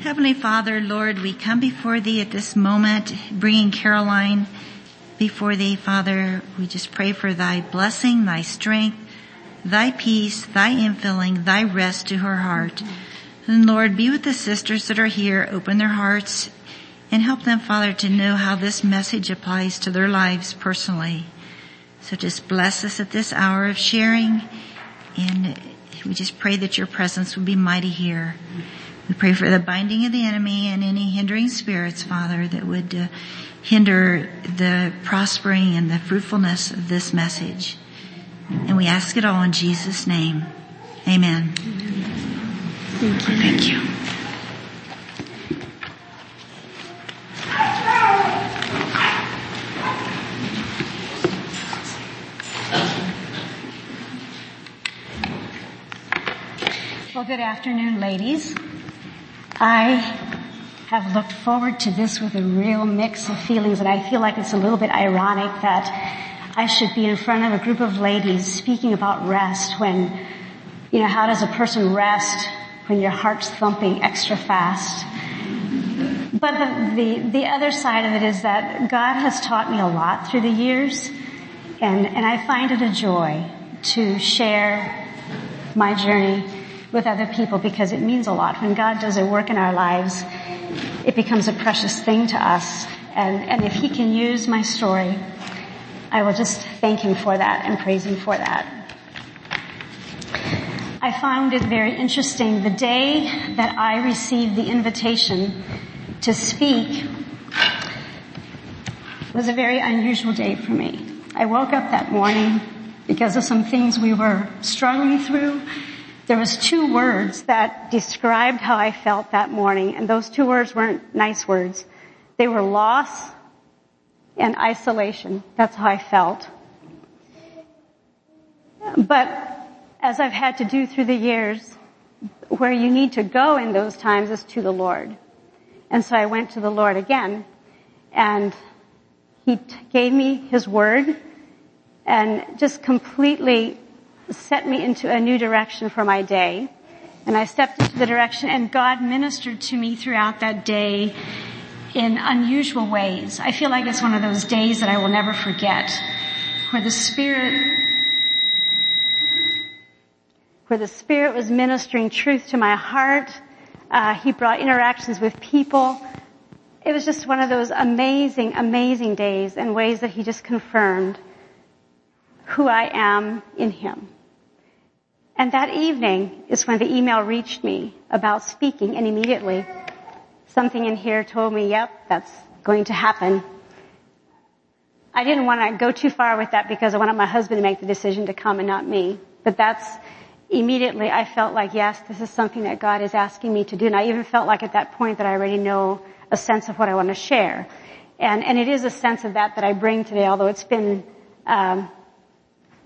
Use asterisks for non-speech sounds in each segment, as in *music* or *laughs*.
Heavenly Father, Lord, we come before Thee at this moment, bringing Caroline before Thee, Father. We just pray for Thy blessing, Thy strength, Thy peace, Thy infilling, Thy rest to her heart. And Lord, be with the sisters that are here, open their hearts, and help them, Father, to know how this message applies to their lives personally. So just bless us at this hour of sharing, and we just pray that Your presence would be mighty here. We pray for the binding of the enemy and any hindering spirits, Father, that would uh, hinder the prospering and the fruitfulness of this message. And we ask it all in Jesus' name. Amen. Thank you. Thank you. Well, good afternoon, ladies. I have looked forward to this with a real mix of feelings and I feel like it's a little bit ironic that I should be in front of a group of ladies speaking about rest when, you know, how does a person rest when your heart's thumping extra fast? But the, the, the other side of it is that God has taught me a lot through the years and, and I find it a joy to share my journey with other people because it means a lot. When God does a work in our lives, it becomes a precious thing to us. And, and if He can use my story, I will just thank Him for that and praise Him for that. I found it very interesting. The day that I received the invitation to speak was a very unusual day for me. I woke up that morning because of some things we were struggling through there was two words that described how I felt that morning, and those two words weren't nice words. They were loss and isolation. That's how I felt. But as I've had to do through the years, where you need to go in those times is to the Lord. And so I went to the Lord again, and He gave me His Word, and just completely set me into a new direction for my day. And I stepped into the direction and God ministered to me throughout that day in unusual ways. I feel like it's one of those days that I will never forget where the Spirit where the Spirit was ministering truth to my heart. Uh, he brought interactions with people. It was just one of those amazing, amazing days and ways that He just confirmed who I am in Him. And that evening is when the email reached me about speaking and immediately something in here told me, yep, that's going to happen. I didn't want to go too far with that because I wanted my husband to make the decision to come and not me. But that's immediately I felt like, yes, this is something that God is asking me to do. And I even felt like at that point that I already know a sense of what I want to share. And, and it is a sense of that that I bring today, although it's been, um,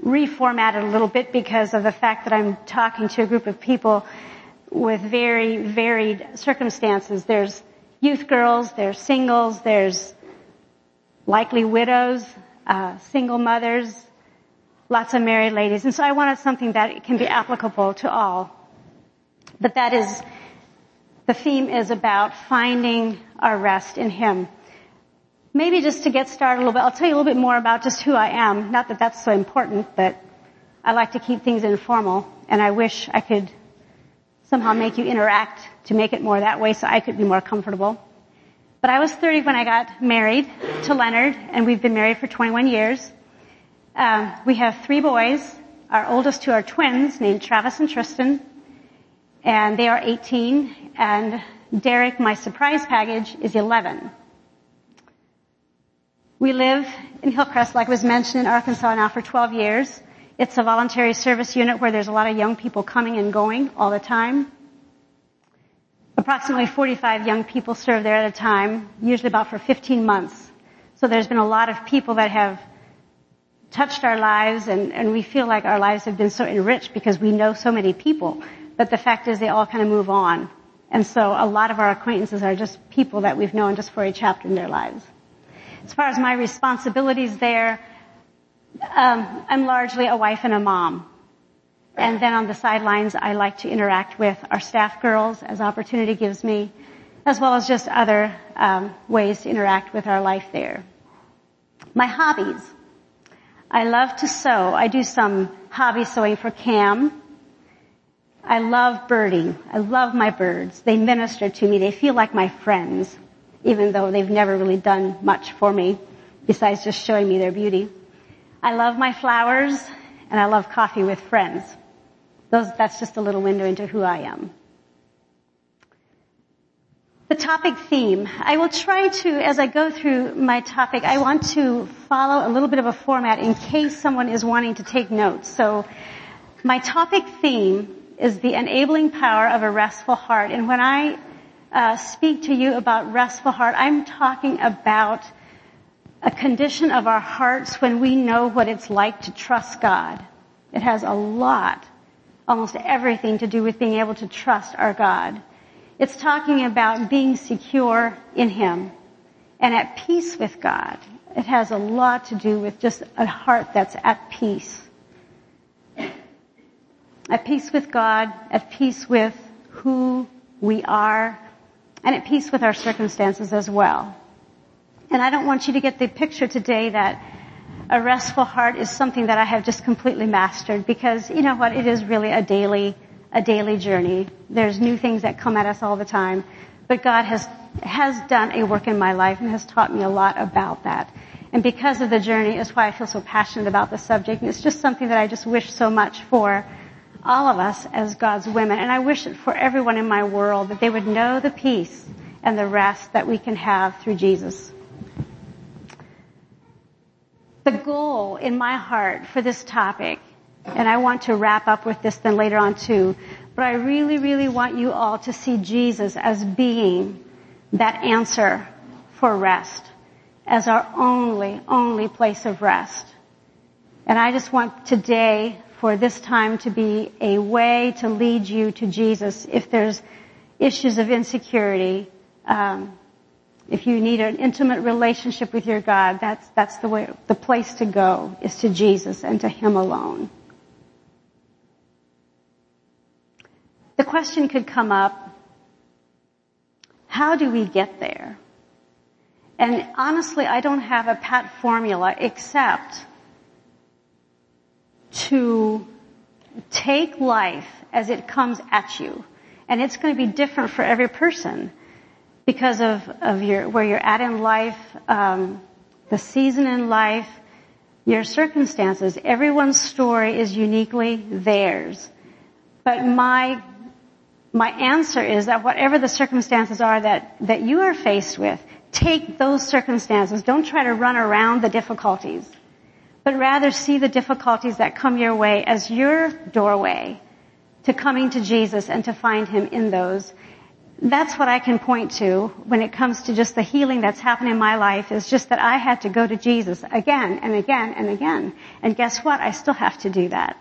reformatted a little bit because of the fact that I'm talking to a group of people with very varied circumstances. There's youth girls, there's singles, there's likely widows, uh, single mothers, lots of married ladies. And so I wanted something that can be applicable to all. But that is, the theme is about finding our rest in Him maybe just to get started a little bit, I'll tell you a little bit more about just who I am. Not that that's so important, but I like to keep things informal and I wish I could somehow make you interact to make it more that way so I could be more comfortable. But I was 30 when I got married to Leonard and we've been married for 21 years. Um, we have three boys. Our oldest two are twins named Travis and Tristan and they are 18 and Derek, my surprise package, is 11. We live in Hillcrest, like was mentioned, in Arkansas now for 12 years. It's a voluntary service unit where there's a lot of young people coming and going all the time. Approximately 45 young people serve there at a time, usually about for 15 months. So there's been a lot of people that have touched our lives and, and we feel like our lives have been so enriched because we know so many people. But the fact is they all kind of move on. And so a lot of our acquaintances are just people that we've known just for a chapter in their lives. As far as my responsibilities there, um, I'm largely a wife and a mom. And then on the sidelines, I like to interact with our staff girls as opportunity gives me. as well as just other um, ways to interact with our life there. My hobbies. I love to sew. I do some hobby sewing for CAM. I love birding. I love my birds. They minister to me. They feel like my friends, even though they've never really done much for me besides just showing me their beauty. I love my flowers and I love coffee with friends. Those, that's just a little window into who I am. The topic theme. I will try to, as I go through my topic, I want to follow a little bit of a format in case someone is wanting to take notes. So my topic theme is the enabling power of a restful heart. And when I uh, speak to you about restful heart, I'm talking about a condition of our hearts when we know what it's like to trust God. It has a lot, almost everything to do with being able to trust our God. It's talking about being secure in Him and at peace with God. It has a lot to do with just a heart that's at peace. At peace with God, at peace with who we are, and at peace with our circumstances as well. And I don't want you to get the picture today that a restful heart is something that I have just completely mastered because you know what? It is really a daily, a daily journey. There's new things that come at us all the time. But God has, has done a work in my life and has taught me a lot about that. And because of the journey is why I feel so passionate about the subject. And it's just something that I just wish so much for all of us as God's women. And I wish it for everyone in my world that they would know the peace and the rest that we can have through Jesus. The goal in my heart for this topic, and I want to wrap up with this then later on too, but I really, really want you all to see Jesus as being that answer for rest, as our only, only place of rest. And I just want today for this time to be a way to lead you to Jesus if there's issues of insecurity, um, if you need an intimate relationship with your God, that's, that's the way, the place to go is to Jesus and to Him alone. The question could come up, how do we get there? And honestly, I don't have a pat formula except to take life as it comes at you. And it's going to be different for every person because of, of your, where you're at in life, um, the season in life, your circumstances. Everyone's story is uniquely theirs. But my, my answer is that whatever the circumstances are that, that you are faced with, take those circumstances. Don't try to run around the difficulties, but rather see the difficulties that come your way as your doorway to coming to Jesus and to find Him in those that's what I can point to when it comes to just the healing that's happened in my life is just that I had to go to Jesus again and again and again. And guess what? I still have to do that.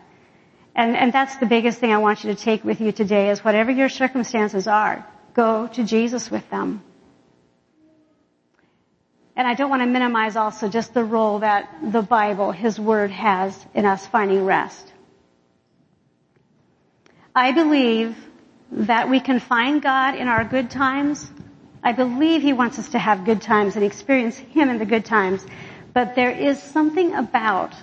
And, and that's the biggest thing I want you to take with you today is whatever your circumstances are, go to Jesus with them. And I don't want to minimize also just the role that the Bible, His Word has in us finding rest. I believe that we can find God in our good times. I believe He wants us to have good times and experience Him in the good times. But there is something about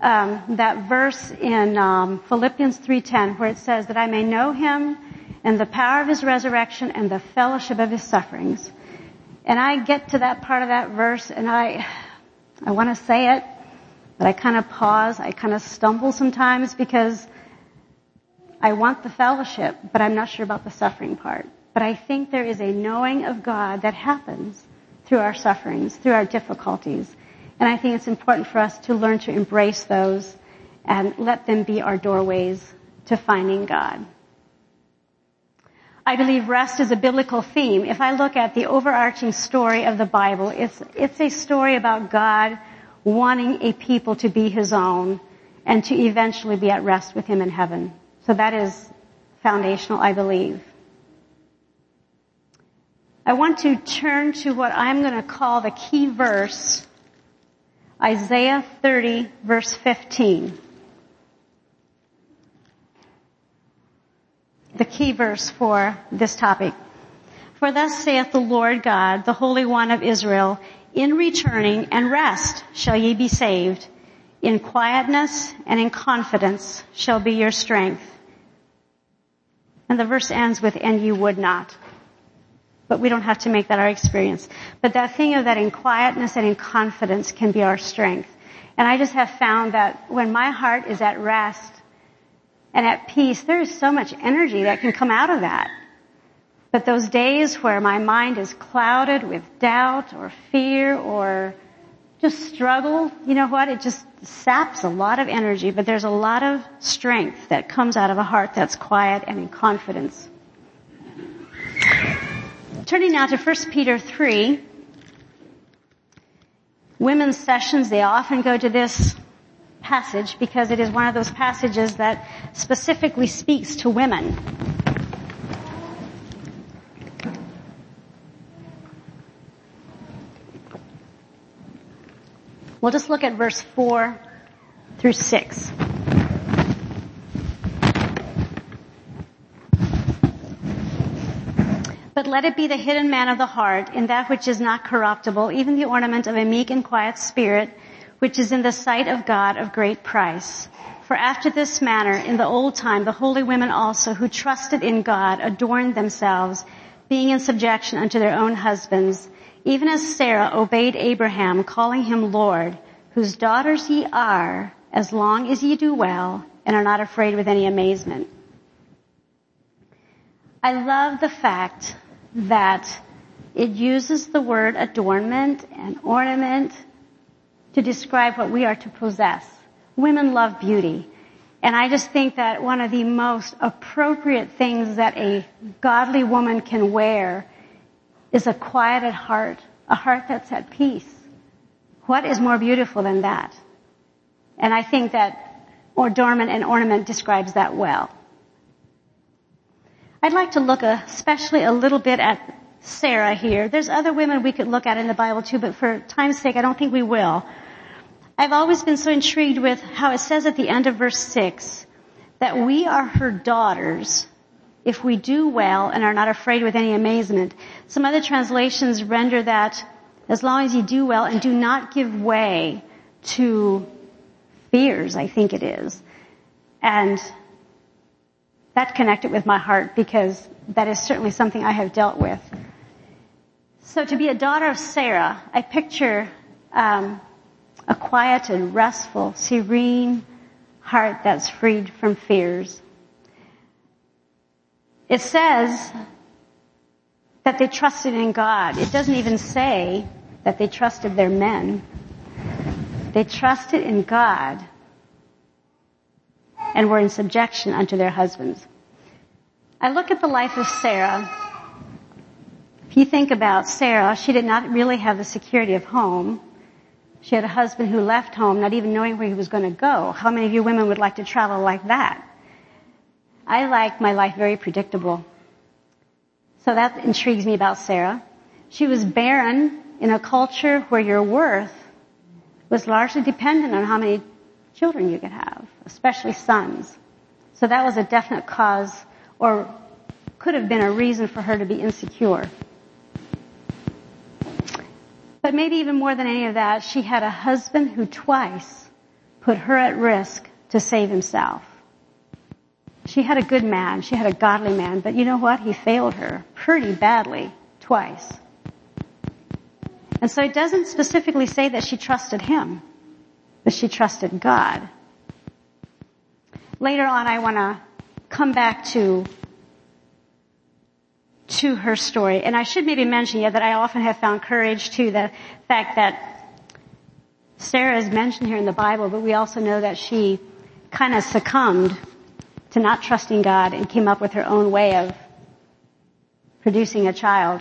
um, that verse in um, Philippians 3:10 where it says that I may know Him and the power of His resurrection and the fellowship of His sufferings. And I get to that part of that verse and I, I want to say it, but I kind of pause. I kind of stumble sometimes because I want the fellowship, but I'm not sure about the suffering part. But I think there is a knowing of God that happens through our sufferings, through our difficulties. And I think it's important for us to learn to embrace those and let them be our doorways to finding God. I believe rest is a biblical theme. If I look at the overarching story of the Bible, it's, it's a story about God wanting a people to be His own and to eventually be at rest with Him in heaven. So that is foundational, I believe. I want to turn to what I'm going to call the key verse, Isaiah 30 verse 15. The key verse for this topic. For thus saith the Lord God, the Holy One of Israel, in returning and rest shall ye be saved. In quietness and in confidence shall be your strength. And the verse ends with, and you would not. But we don't have to make that our experience. But that thing of that in quietness and in confidence can be our strength. And I just have found that when my heart is at rest and at peace, there is so much energy that can come out of that. But those days where my mind is clouded with doubt or fear or just struggle, you know what? It just saps a lot of energy, but there's a lot of strength that comes out of a heart that's quiet and in confidence. Turning now to 1 Peter 3. Women's sessions, they often go to this passage because it is one of those passages that specifically speaks to women. We'll just look at verse 4 through 6. But let it be the hidden man of the heart in that which is not corruptible, even the ornament of a meek and quiet spirit, which is in the sight of God of great price. For after this manner, in the old time, the holy women also who trusted in God adorned themselves, being in subjection unto their own husbands, even as Sarah obeyed Abraham, calling him Lord, whose daughters ye are, as long as ye do well, and are not afraid with any amazement. I love the fact that it uses the word adornment and ornament to describe what we are to possess. Women love beauty. And I just think that one of the most appropriate things that a godly woman can wear is a quieted heart, a heart that's at peace. What is more beautiful than that? And I think that adornment and ornament describes that well. I'd like to look especially a little bit at Sarah here. There's other women we could look at in the Bible too, but for time's sake, I don't think we will. I've always been so intrigued with how it says at the end of verse 6 that we are her daughters if we do well and are not afraid with any amazement. Some other translations render that as long as you do well and do not give way to fears, I think it is. And that connected with my heart because that is certainly something I have dealt with. So to be a daughter of Sarah, I picture um, a quieted, restful, serene heart that's freed from fears. It says that they trusted in God. It doesn't even say that they trusted their men. They trusted in God and were in subjection unto their husbands. I look at the life of Sarah. If you think about Sarah, she did not really have the security of home. She had a husband who left home not even knowing where he was going to go. How many of you women would like to travel like that? I like my life very predictable. So that intrigues me about Sarah. She was barren in a culture where your worth was largely dependent on how many children you could have, especially sons. So that was a definite cause or could have been a reason for her to be insecure. But maybe even more than any of that, she had a husband who twice put her at risk to save himself. She had a good man. She had a godly man. But you know what? He failed her pretty badly twice. And so it doesn't specifically say that she trusted him, but she trusted God. Later on, I want to come back to to her story. And I should maybe mention yet that I often have found courage to the fact that Sarah is mentioned here in the Bible, but we also know that she kind of succumbed to not trusting God and came up with her own way of producing a child.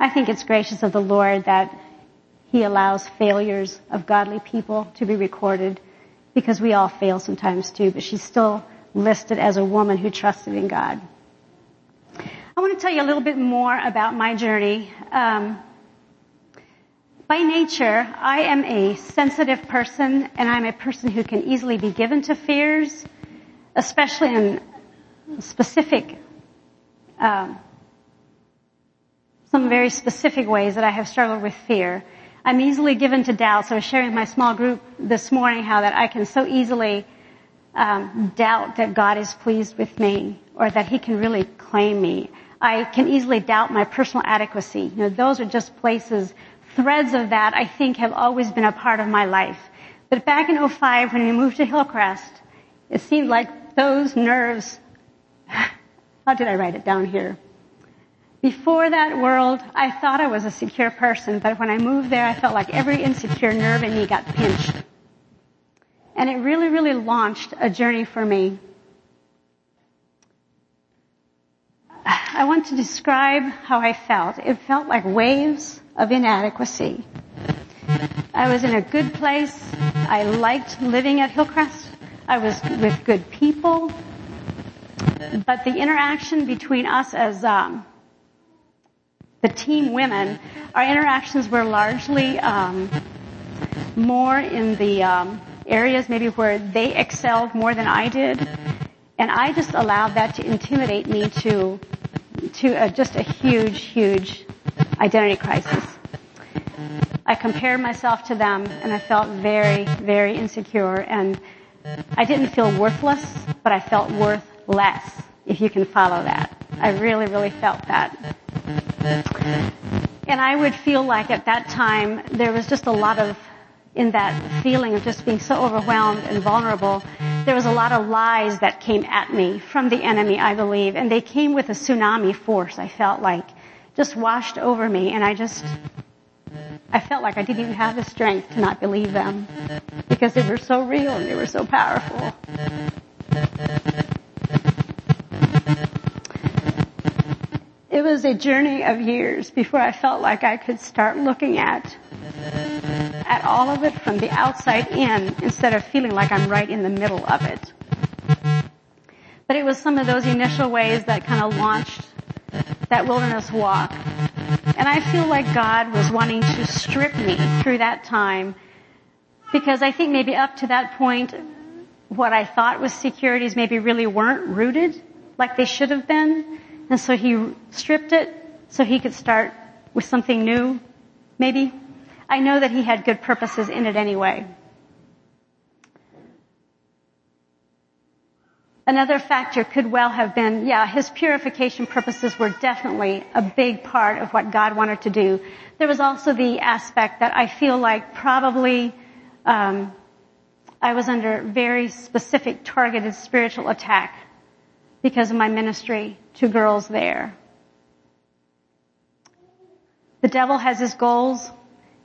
I think it's gracious of the Lord that He allows failures of godly people to be recorded because we all fail sometimes too, but she's still listed as a woman who trusted in God. I want to tell you a little bit more about my journey. Um, by nature, I am a sensitive person and I'm a person who can easily be given to fears especially in specific um, some very specific ways that I have struggled with fear. I'm easily given to doubts. I was sharing with my small group this morning how that I can so easily um, doubt that God is pleased with me or that He can really claim me. I can easily doubt my personal adequacy. You know, those are just places, threads of that I think have always been a part of my life. But back in 05 when we moved to Hillcrest, it seemed like those nerves, *sighs* how did I write it down here? Before that world, I thought I was a secure person, but when I moved there, I felt like every insecure nerve in me got pinched. And it really, really launched a journey for me. I want to describe how I felt. It felt like waves of inadequacy. I was in a good place. I liked living at Hillcrest. I was with good people. But the interaction between us as um, the team women, our interactions were largely um, more in the um, areas maybe where they excelled more than I did, and I just allowed that to intimidate me to to a, just a huge, huge identity crisis. I compared myself to them, and I felt very, very insecure, and I didn't feel worthless, but I felt worth less. If you can follow that, I really, really felt that. And I would feel like at that time there was just a lot of, in that feeling of just being so overwhelmed and vulnerable, there was a lot of lies that came at me from the enemy, I believe. And they came with a tsunami force, I felt like, just washed over me. And I just, I felt like I didn't even have the strength to not believe them because they were so real and they were so powerful. It was a journey of years before I felt like I could start looking at at all of it from the outside in instead of feeling like I'm right in the middle of it. But it was some of those initial ways that kind of launched that wilderness walk. And I feel like God was wanting to strip me through that time because I think maybe up to that point, what I thought was securities maybe really weren't rooted like they should have been. And so he stripped it so he could start with something new, maybe. I know that he had good purposes in it anyway. Another factor could well have been, yeah, his purification purposes were definitely a big part of what God wanted to do. There was also the aspect that I feel like probably um, I was under very specific targeted spiritual attack because of my ministry to girls there. The devil has his goals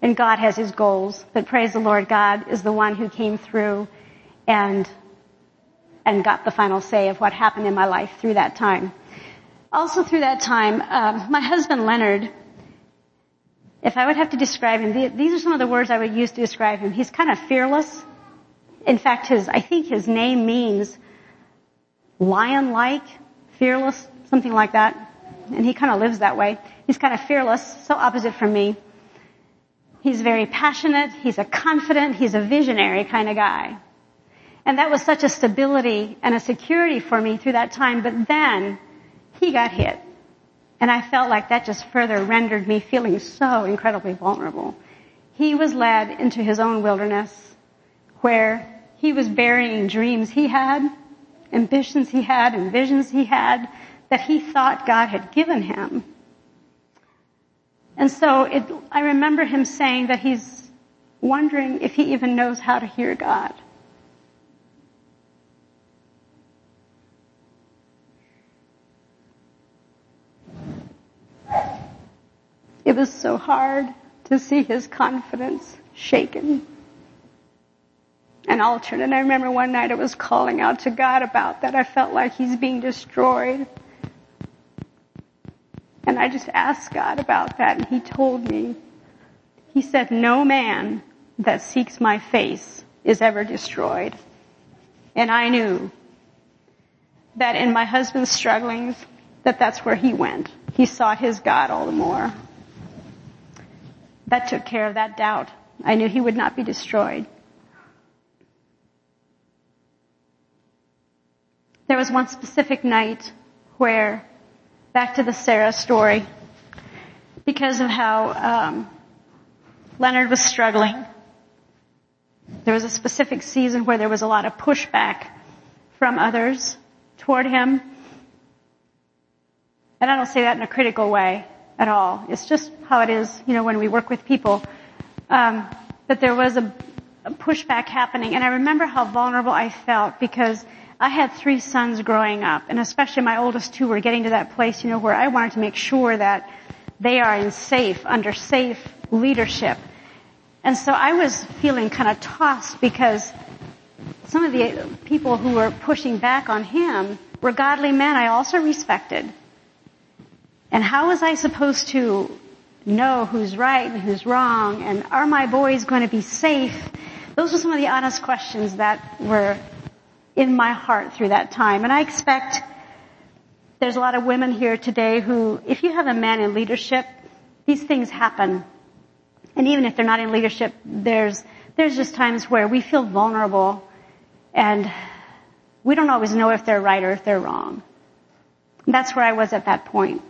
and God has his goals, but praise the Lord, God is the one who came through and, and got the final say of what happened in my life through that time. Also through that time, um, my husband Leonard, if I would have to describe him, these are some of the words I would use to describe him. He's kind of fearless. In fact, his, I think his name means lion-like, fearless, something like that. And he kind of lives that way. He's kind of fearless, so opposite from me. He's very passionate, he's a confident, he's a visionary kind of guy. And that was such a stability and a security for me through that time, but then he got hit. And I felt like that just further rendered me feeling so incredibly vulnerable. He was led into his own wilderness where he was burying dreams he had ambitions he had and visions he had that he thought God had given him. And so it, I remember him saying that he's wondering if he even knows how to hear God. It was so hard to see his confidence shaken and altered. And I remember one night I was calling out to God about that. I felt like he's being destroyed. And I just asked God about that and he told me, he said, no man that seeks my face is ever destroyed. And I knew that in my husband's strugglings, that that's where he went. He sought his God all the more. That took care of that doubt. I knew he would not be destroyed. There was one specific night where, back to the Sarah story, because of how um, Leonard was struggling. There was a specific season where there was a lot of pushback from others toward him. And I don't say that in a critical way at all. It's just how it is, you know, when we work with people. Um, but there was a, a pushback happening, and I remember how vulnerable I felt because I had three sons growing up, and especially my oldest two were getting to that place, you know, where I wanted to make sure that they are in safe, under safe leadership. And so I was feeling kind of tossed because some of the people who were pushing back on him were godly men I also respected. And how was I supposed to know who's right and who's wrong? And are my boys going to be safe? Those were some of the honest questions that were in my heart through that time. And I expect there's a lot of women here today who, if you have a man in leadership, these things happen. And even if they're not in leadership, there's, there's just times where we feel vulnerable and we don't always know if they're right or if they're wrong. That's where I was at that point.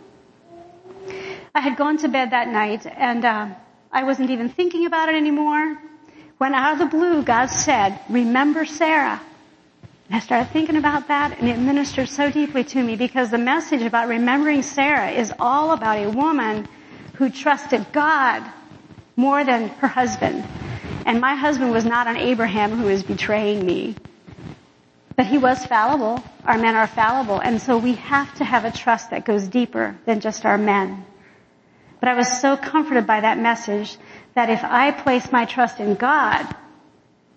I had gone to bed that night and uh, I wasn't even thinking about it anymore. When out of the blue, God said, remember Sarah. And I started thinking about that and it ministered so deeply to me because the message about remembering Sarah is all about a woman who trusted God more than her husband. And my husband was not an Abraham who is betraying me. But he was fallible. Our men are fallible. And so we have to have a trust that goes deeper than just our men. But I was so comforted by that message that if I place my trust in God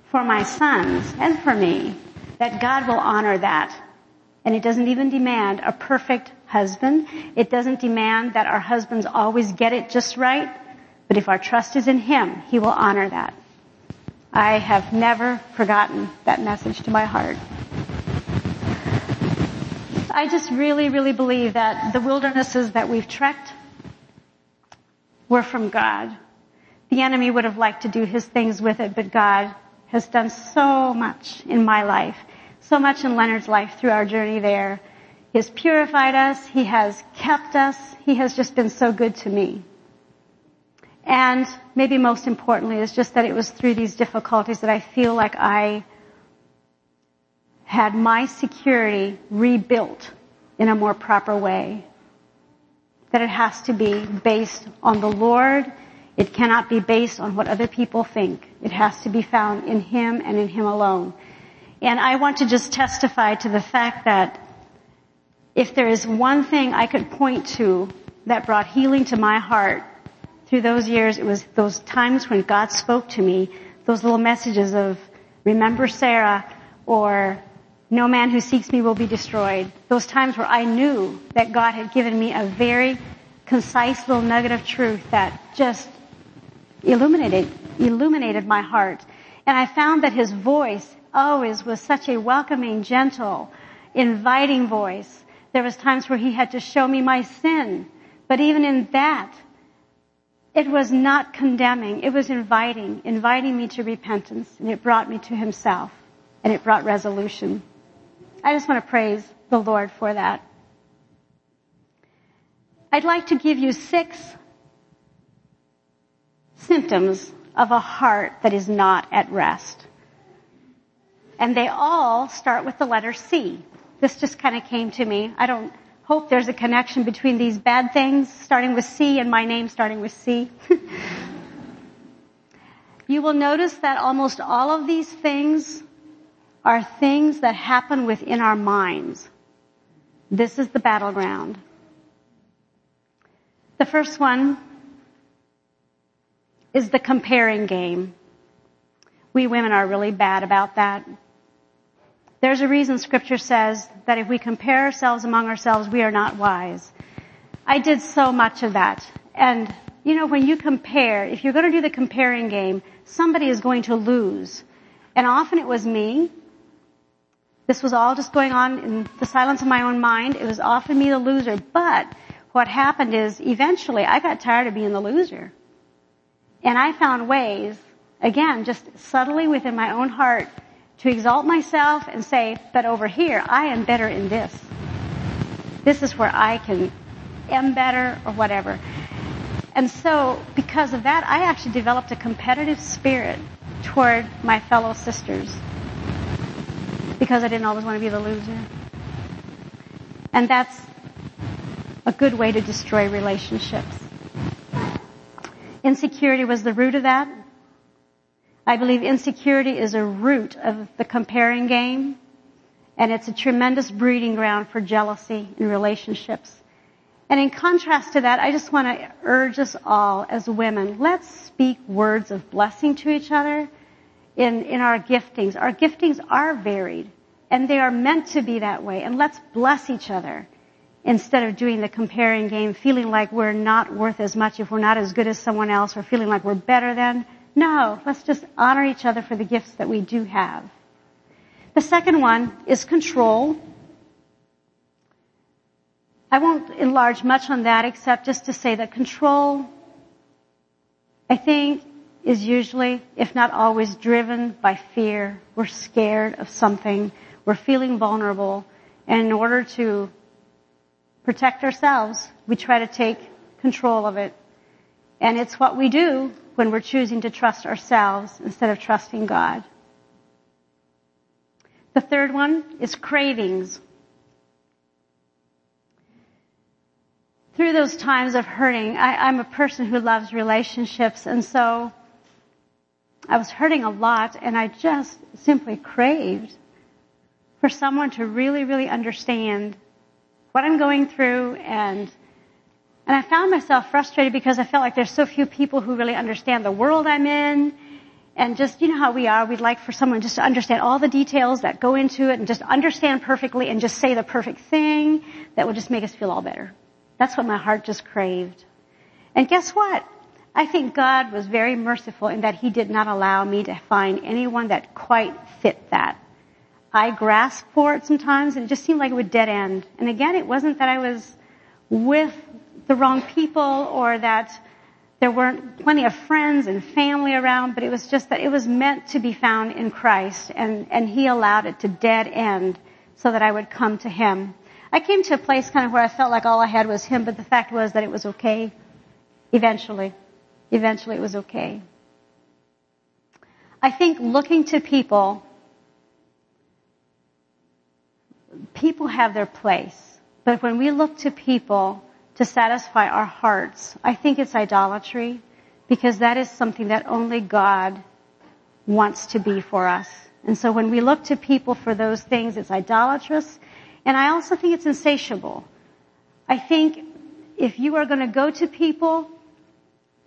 for my sons and for me, that God will honor that. And it doesn't even demand a perfect husband. It doesn't demand that our husbands always get it just right. But if our trust is in Him, He will honor that. I have never forgotten that message to my heart. I just really, really believe that the wildernesses that we've trekked were from God. The enemy would have liked to do his things with it, but God has done so much in my life, so much in Leonard's life through our journey there. He has purified us. He has kept us. He has just been so good to me. And maybe most importantly is just that it was through these difficulties that I feel like I had my security rebuilt in a more proper way. That it has to be based on the Lord. It cannot be based on what other people think. It has to be found in Him and in Him alone. And I want to just testify to the fact that if there is one thing I could point to that brought healing to my heart through those years, it was those times when God spoke to me, those little messages of remember Sarah or no man who seeks me will be destroyed. Those times where I knew that God had given me a very concise little nugget of truth that just illuminated, illuminated my heart. And I found that his voice always was such a welcoming, gentle, inviting voice. There was times where he had to show me my sin. But even in that, it was not condemning. It was inviting, inviting me to repentance and it brought me to himself and it brought resolution. I just want to praise the Lord for that. I'd like to give you six symptoms of a heart that is not at rest. And they all start with the letter C. This just kind of came to me. I don't hope there's a connection between these bad things starting with C and my name starting with C. *laughs* you will notice that almost all of these things are things that happen within our minds. This is the battleground. The first one is the comparing game. We women are really bad about that. There's a reason scripture says that if we compare ourselves among ourselves, we are not wise. I did so much of that. And, you know, when you compare, if you're going to do the comparing game, somebody is going to lose. And often it was me. This was all just going on in the silence of my own mind. It was often me the loser. But what happened is eventually I got tired of being the loser. And I found ways, again, just subtly within my own heart, to exalt myself and say, but over here, I am better in this. This is where I can, am better or whatever. And so, because of that, I actually developed a competitive spirit toward my fellow sisters. Because I didn't always want to be the loser. And that's a good way to destroy relationships. Insecurity was the root of that. I believe insecurity is a root of the comparing game, and it's a tremendous breeding ground for jealousy in relationships. And in contrast to that, I just want to urge us all as women, let's speak words of blessing to each other in, in our giftings. Our giftings are varied, and they are meant to be that way, and let's bless each other instead of doing the comparing game, feeling like we're not worth as much if we're not as good as someone else, or feeling like we're better than. No, let's just honor each other for the gifts that we do have. The second one is control. I won't enlarge much on that except just to say that control, I think, is usually, if not always, driven by fear. We're scared of something. We're feeling vulnerable. And in order to protect ourselves, we try to take control of it. And it's what we do when we're choosing to trust ourselves instead of trusting God. The third one is cravings. Through those times of hurting, I, am a person who loves relationships and so I was hurting a lot and I just simply craved for someone to really, really understand what I'm going through and and I found myself frustrated because I felt like there's so few people who really understand the world I'm in. And just, you know how we are, we'd like for someone just to understand all the details that go into it and just understand perfectly and just say the perfect thing that would just make us feel all better. That's what my heart just craved. And guess what? I think God was very merciful in that He did not allow me to find anyone that quite fit that. I grasped for it sometimes and it just seemed like it would dead end. And again, it wasn't that I was with the wrong people or that there weren't plenty of friends and family around, but it was just that it was meant to be found in Christ and, and He allowed it to dead end so that I would come to Him. I came to a place kind of where I felt like all I had was Him, but the fact was that it was okay. Eventually. Eventually it was okay. I think looking to people, people have their place. But when we look to people, to satisfy our hearts. I think it's idolatry because that is something that only God wants to be for us. And so when we look to people for those things, it's idolatrous. And I also think it's insatiable. I think if you are going to go to people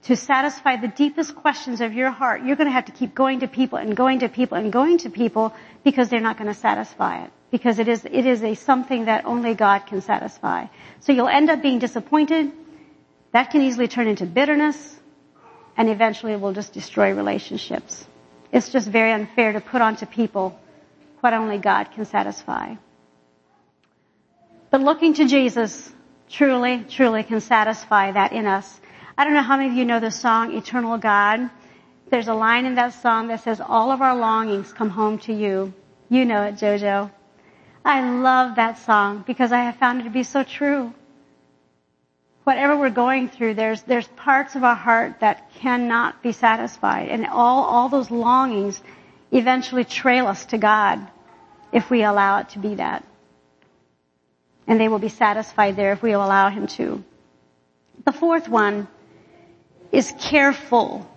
to satisfy the deepest questions of your heart, you're going to have to keep going to people and going to people and going to people because they're not going to satisfy it because it is, it is a something that only God can satisfy. So you'll end up being disappointed. That can easily turn into bitterness and eventually it will just destroy relationships. It's just very unfair to put onto people what only God can satisfy. But looking to Jesus truly, truly can satisfy that in us. I don't know how many of you know the song Eternal God. There's a line in that song that says, all of our longings come home to you. You know it, Jojo. I love that song because I have found it to be so true. Whatever we're going through, there's, there's parts of our heart that cannot be satisfied and all, all those longings eventually trail us to God if we allow it to be that. And they will be satisfied there if we allow Him to. The fourth one is careful.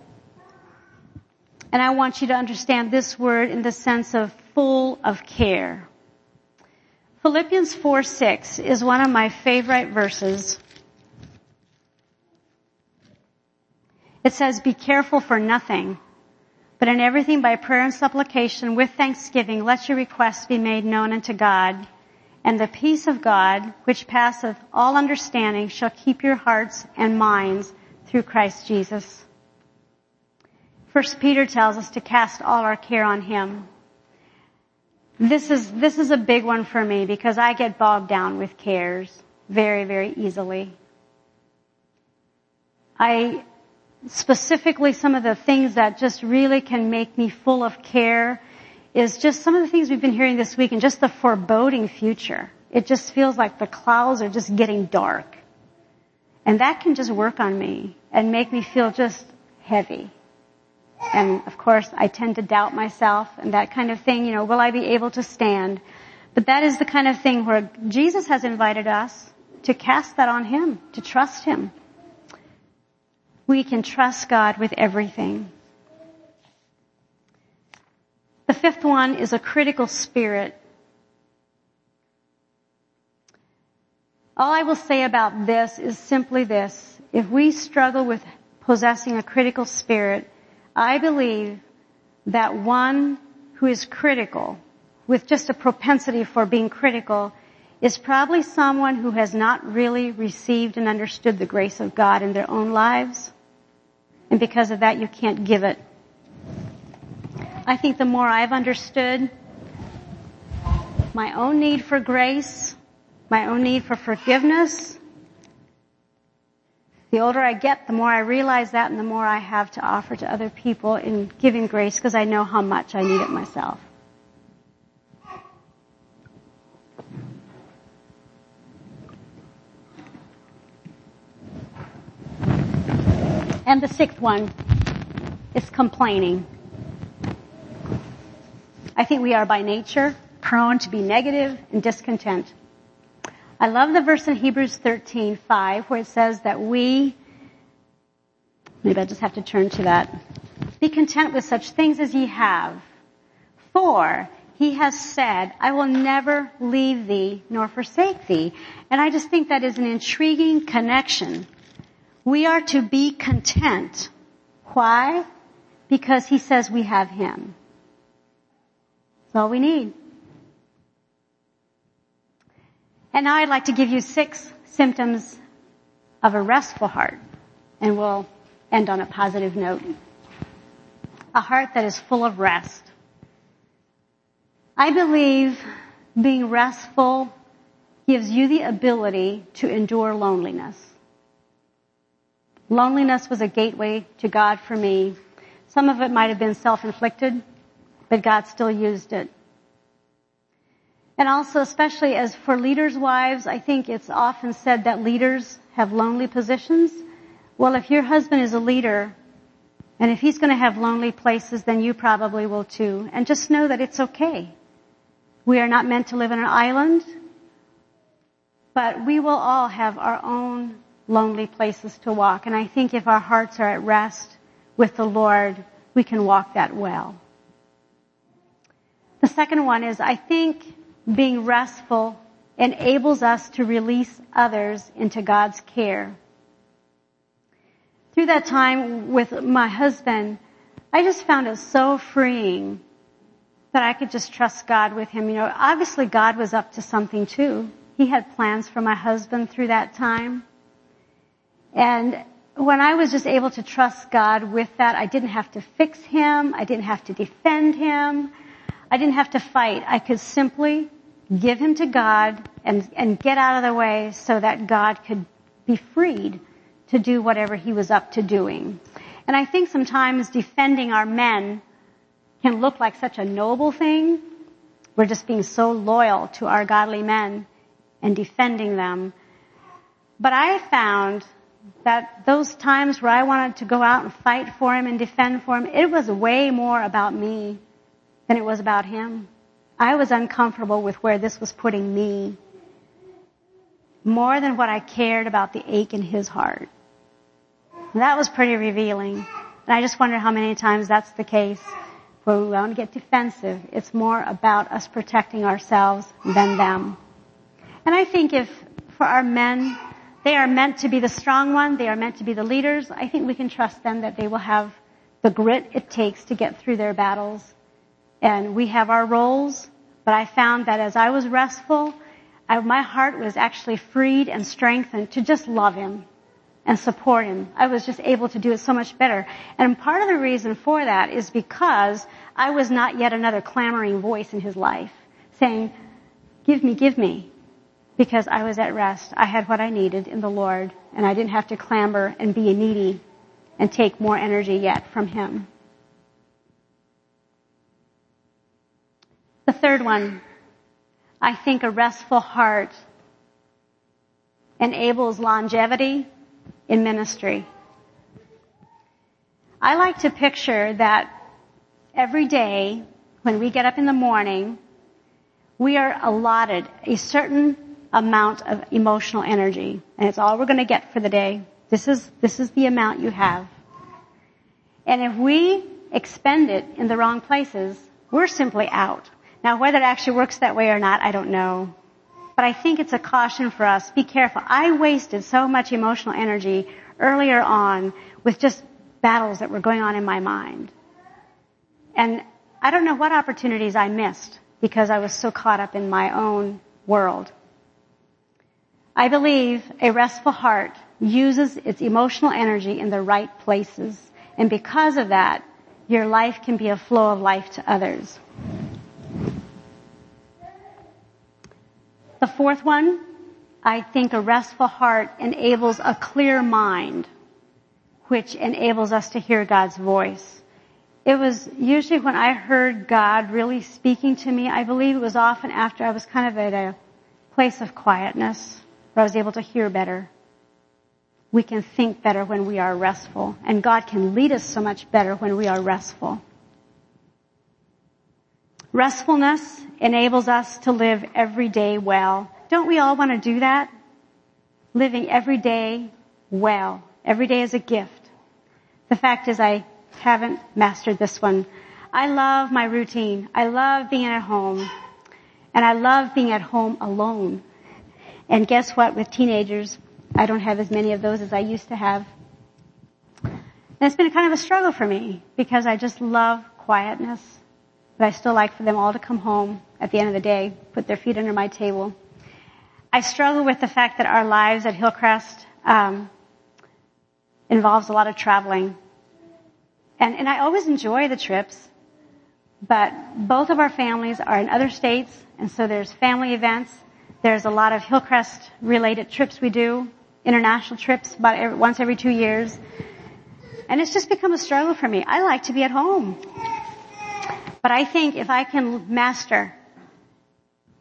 And I want you to understand this word in the sense of full of care. Philippians 4 6 is one of my favorite verses. It says, be careful for nothing, but in everything by prayer and supplication with thanksgiving, let your requests be made known unto God. And the peace of God, which passeth all understanding, shall keep your hearts and minds through Christ Jesus. First Peter tells us to cast all our care on Him this is, this is a big one for me because I get bogged down with cares very, very easily. I, specifically some of the things that just really can make me full of care is just some of the things we've been hearing this week and just the foreboding future. It just feels like the clouds are just getting dark. And that can just work on me and make me feel just heavy. And of course, I tend to doubt myself and that kind of thing, you know, will I be able to stand? But that is the kind of thing where Jesus has invited us to cast that on Him, to trust Him. We can trust God with everything. The fifth one is a critical spirit. All I will say about this is simply this. If we struggle with possessing a critical spirit, I believe that one who is critical, with just a propensity for being critical, is probably someone who has not really received and understood the grace of God in their own lives. And because of that, you can't give it. I think the more I've understood my own need for grace, my own need for forgiveness, the older I get, the more I realize that and the more I have to offer to other people in giving grace because I know how much I need it myself. And the sixth one is complaining. I think we are by nature prone to be negative and discontent. I love the verse in Hebrews 13, 5, where it says that we, maybe I just have to turn to that. Be content with such things as ye have. For he has said, I will never leave thee nor forsake thee. And I just think that is an intriguing connection. We are to be content. Why? Because he says we have him. That's all we need. And now I'd like to give you six symptoms of a restful heart. And we'll end on a positive note. A heart that is full of rest. I believe being restful gives you the ability to endure loneliness. Loneliness was a gateway to God for me. Some of it might have been self-inflicted, but God still used it. And also, especially as for leaders' wives, I think it's often said that leaders have lonely positions. Well, if your husband is a leader, and if he's going to have lonely places, then you probably will too. And just know that it's okay. We are not meant to live in an island, but we will all have our own lonely places to walk. And I think if our hearts are at rest with the Lord, we can walk that well. The second one is I think being restful enables us to release others into God's care. Through that time with my husband, I just found it so freeing that I could just trust God with him. You know, obviously God was up to something too. He had plans for my husband through that time. And when I was just able to trust God with that, I didn't have to fix him. I didn't have to defend him. I didn't have to fight. I could simply give him to God and, and get out of the way so that God could be freed to do whatever he was up to doing. And I think sometimes defending our men can look like such a noble thing. We're just being so loyal to our godly men and defending them. But I found that those times where I wanted to go out and fight for him and defend for him, it was way more about me than it was about him. I was uncomfortable with where this was putting me more than what I cared about the ache in his heart. And that was pretty revealing. And I just wonder how many times that's the case where we want to get defensive. It's more about us protecting ourselves than them. And I think if for our men, they are meant to be the strong one, they are meant to be the leaders, I think we can trust them that they will have the grit it takes to get through their battles and we have our roles, but I found that as I was restful, I, my heart was actually freed and strengthened to just love Him and support Him. I was just able to do it so much better. And part of the reason for that is because I was not yet another clamoring voice in His life saying, give me, give me. Because I was at rest. I had what I needed in the Lord and I didn't have to clamor and be needy and take more energy yet from Him. The third one, I think a restful heart enables longevity in ministry. I like to picture that every day when we get up in the morning, we are allotted a certain amount of emotional energy and it's all we're going to get for the day. This is, this is the amount you have. And if we expend it in the wrong places, we're simply out. Now whether it actually works that way or not, I don't know. But I think it's a caution for us. Be careful. I wasted so much emotional energy earlier on with just battles that were going on in my mind. And I don't know what opportunities I missed because I was so caught up in my own world. I believe a restful heart uses its emotional energy in the right places. And because of that, your life can be a flow of life to others. The fourth one, I think a restful heart enables a clear mind, which enables us to hear God's voice. It was usually when I heard God really speaking to me, I believe it was often after I was kind of at a place of quietness where I was able to hear better. We can think better when we are restful and God can lead us so much better when we are restful. Restfulness enables us to live every day well. Don't we all want to do that? Living every day well. Every day is a gift. The fact is I haven't mastered this one. I love my routine. I love being at home. And I love being at home alone. And guess what? With teenagers, I don't have as many of those as I used to have. And it's been kind of a struggle for me because I just love quietness. But I still like for them all to come home at the end of the day, put their feet under my table. I struggle with the fact that our lives at Hillcrest um, involves a lot of traveling. And, and I always enjoy the trips, but both of our families are in other states, and so there's family events. There's a lot of Hillcrest related trips we do, international trips about every, once every two years. And it's just become a struggle for me. I like to be at home. But I think if I can master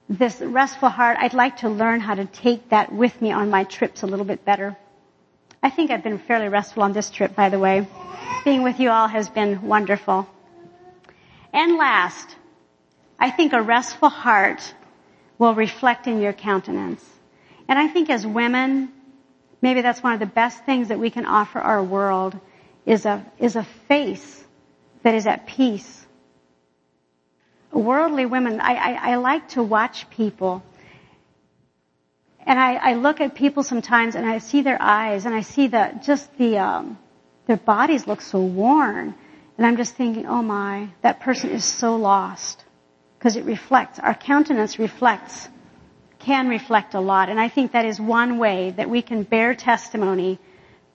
this restful heart, I'd like to learn how to take that with me on my trips a little bit better. I think I've been fairly restful on this trip, by the way. Being with you all has been wonderful. And last, I think a restful heart will reflect in your countenance. And I think as women, maybe that's one of the best things that we can offer our world is a, is a face that is at peace. Worldly women, I, I, I like to watch people and I, I, look at people sometimes and I see their eyes and I see the, just the, um, their bodies look so worn. And I'm just thinking, oh my, that person is so lost. Because it reflects, our countenance reflects, can reflect a lot. And I think that is one way that we can bear testimony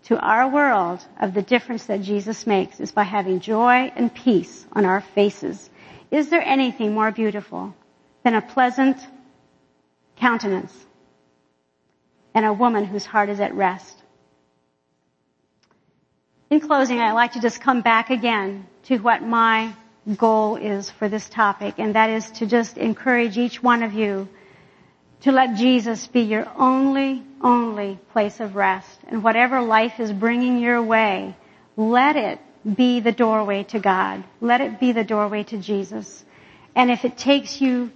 to our world of the difference that Jesus makes is by having joy and peace on our faces. Is there anything more beautiful than a pleasant countenance and a woman whose heart is at rest? In closing, I'd like to just come back again to what my goal is for this topic, and that is to just encourage each one of you to let Jesus be your only, only place of rest. And whatever life is bringing your way, let it be the doorway to God. Let it be the doorway to Jesus. And if it takes you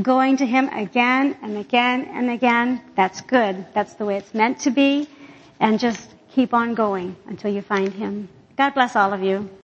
going to Him again and again and again, that's good. That's the way it's meant to be. And just keep on going until you find Him. God bless all of you.